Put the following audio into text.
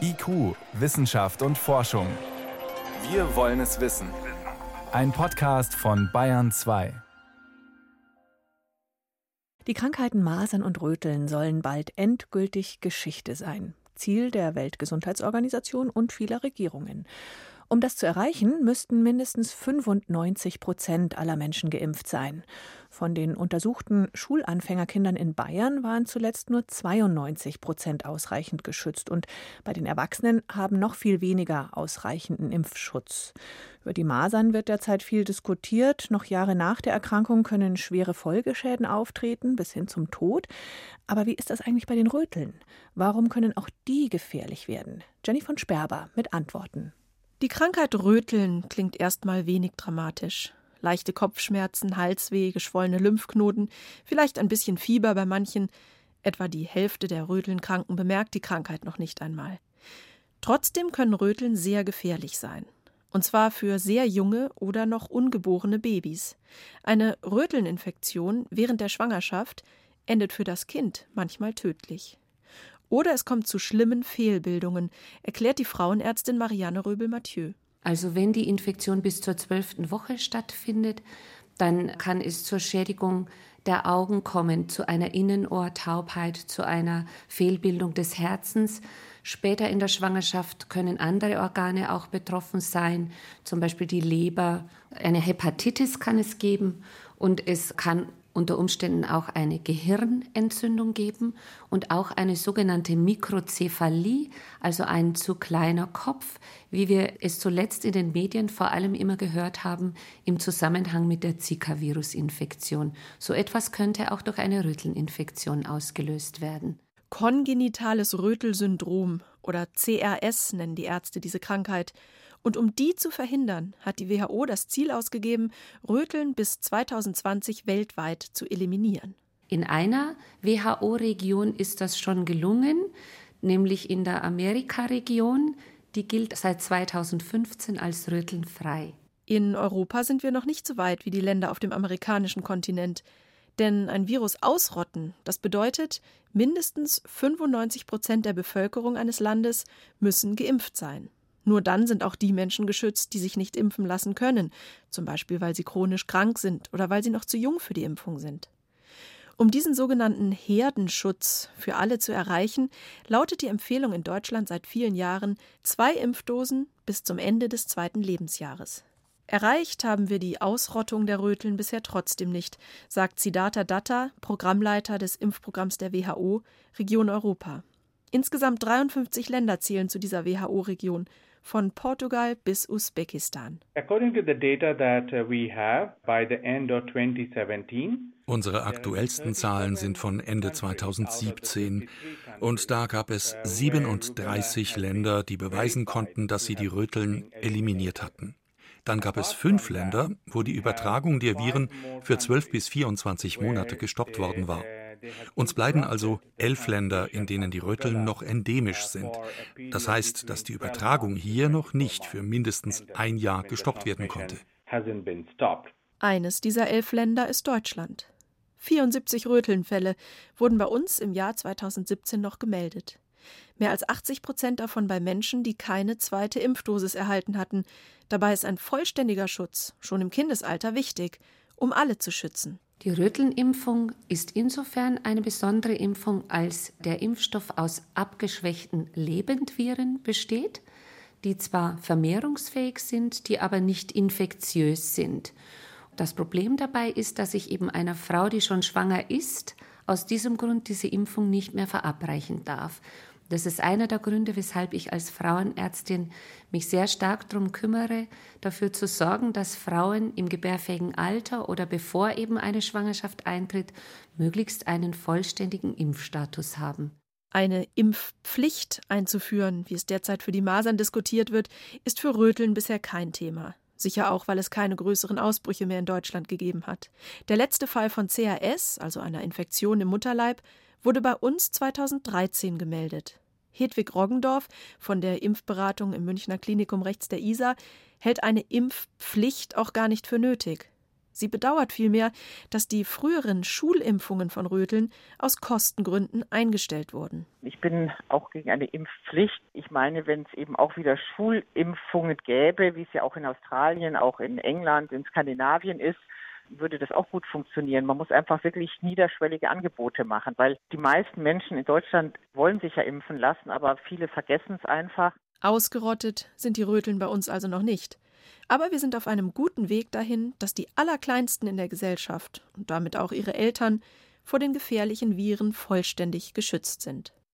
IQ, Wissenschaft und Forschung. Wir wollen es wissen. Ein Podcast von Bayern 2. Die Krankheiten Masern und Röteln sollen bald endgültig Geschichte sein. Ziel der Weltgesundheitsorganisation und vieler Regierungen. Um das zu erreichen, müssten mindestens 95 Prozent aller Menschen geimpft sein. Von den untersuchten Schulanfängerkindern in Bayern waren zuletzt nur 92 Prozent ausreichend geschützt und bei den Erwachsenen haben noch viel weniger ausreichenden Impfschutz. Über die Masern wird derzeit viel diskutiert. Noch Jahre nach der Erkrankung können schwere Folgeschäden auftreten, bis hin zum Tod. Aber wie ist das eigentlich bei den Röteln? Warum können auch die gefährlich werden? Jenny von Sperber mit Antworten. Die Krankheit Röteln klingt erstmal wenig dramatisch. Leichte Kopfschmerzen, Halsweh, geschwollene Lymphknoten, vielleicht ein bisschen Fieber bei manchen. Etwa die Hälfte der Rötelnkranken bemerkt die Krankheit noch nicht einmal. Trotzdem können Röteln sehr gefährlich sein. Und zwar für sehr junge oder noch ungeborene Babys. Eine Rötelninfektion während der Schwangerschaft endet für das Kind manchmal tödlich. Oder es kommt zu schlimmen Fehlbildungen, erklärt die Frauenärztin Marianne Röbel-Mathieu. Also wenn die Infektion bis zur zwölften Woche stattfindet, dann kann es zur Schädigung der Augen kommen, zu einer Innenohrtaubheit, zu einer Fehlbildung des Herzens. Später in der Schwangerschaft können andere Organe auch betroffen sein, zum Beispiel die Leber. Eine Hepatitis kann es geben und es kann unter Umständen auch eine Gehirnentzündung geben und auch eine sogenannte Mikrozephalie, also ein zu kleiner Kopf, wie wir es zuletzt in den Medien vor allem immer gehört haben im Zusammenhang mit der Zika-Virus-Infektion. So etwas könnte auch durch eine Rötelninfektion ausgelöst werden. Kongenitales Rötelsyndrom oder CRS nennen die Ärzte diese Krankheit. Und um die zu verhindern, hat die WHO das Ziel ausgegeben, Röteln bis 2020 weltweit zu eliminieren. In einer WHO-Region ist das schon gelungen, nämlich in der Amerika-Region. Die gilt seit 2015 als rötelnfrei. In Europa sind wir noch nicht so weit wie die Länder auf dem amerikanischen Kontinent. Denn ein Virus ausrotten, das bedeutet, mindestens 95 Prozent der Bevölkerung eines Landes müssen geimpft sein. Nur dann sind auch die Menschen geschützt, die sich nicht impfen lassen können, zum Beispiel weil sie chronisch krank sind oder weil sie noch zu jung für die Impfung sind. Um diesen sogenannten Herdenschutz für alle zu erreichen, lautet die Empfehlung in Deutschland seit vielen Jahren zwei Impfdosen bis zum Ende des zweiten Lebensjahres. Erreicht haben wir die Ausrottung der Röteln bisher trotzdem nicht, sagt Siddhartha Datta, Programmleiter des Impfprogramms der WHO, Region Europa. Insgesamt 53 Länder zählen zu dieser WHO-Region von Portugal bis Usbekistan. According to the data that uh, we have by the end of 2017 Unsere aktuellsten Zahlen sind von Ende 2017 und da gab es 37 Länder, die beweisen konnten, dass sie die Röteln eliminiert hatten. Dann gab es fünf Länder, wo die Übertragung der Viren für 12 bis 24 Monate gestoppt worden war. Uns bleiben also elf Länder, in denen die Röteln noch endemisch sind. Das heißt, dass die Übertragung hier noch nicht für mindestens ein Jahr gestoppt werden konnte. Eines dieser elf Länder ist Deutschland. 74 Rötelnfälle wurden bei uns im Jahr 2017 noch gemeldet. Mehr als 80 Prozent davon bei Menschen, die keine zweite Impfdosis erhalten hatten. Dabei ist ein vollständiger Schutz schon im Kindesalter wichtig, um alle zu schützen. Die Rötelnimpfung ist insofern eine besondere Impfung, als der Impfstoff aus abgeschwächten Lebendviren besteht, die zwar vermehrungsfähig sind, die aber nicht infektiös sind. Das Problem dabei ist, dass ich eben einer Frau, die schon schwanger ist, aus diesem Grund diese Impfung nicht mehr verabreichen darf. Das ist einer der Gründe, weshalb ich als Frauenärztin mich sehr stark darum kümmere, dafür zu sorgen, dass Frauen im gebärfähigen Alter oder bevor eben eine Schwangerschaft eintritt, möglichst einen vollständigen Impfstatus haben. Eine Impfpflicht einzuführen, wie es derzeit für die Masern diskutiert wird, ist für Röteln bisher kein Thema. Sicher auch, weil es keine größeren Ausbrüche mehr in Deutschland gegeben hat. Der letzte Fall von CAS, also einer Infektion im Mutterleib, wurde bei uns 2013 gemeldet. Hedwig Roggendorf von der Impfberatung im Münchner Klinikum rechts der Isar hält eine Impfpflicht auch gar nicht für nötig. Sie bedauert vielmehr, dass die früheren Schulimpfungen von Röteln aus Kostengründen eingestellt wurden. Ich bin auch gegen eine Impfpflicht. Ich meine, wenn es eben auch wieder Schulimpfungen gäbe, wie es ja auch in Australien, auch in England, in Skandinavien ist, würde das auch gut funktionieren. Man muss einfach wirklich niederschwellige Angebote machen, weil die meisten Menschen in Deutschland wollen sich ja impfen lassen, aber viele vergessen es einfach. Ausgerottet sind die Röteln bei uns also noch nicht. Aber wir sind auf einem guten Weg dahin, dass die Allerkleinsten in der Gesellschaft und damit auch ihre Eltern vor den gefährlichen Viren vollständig geschützt sind.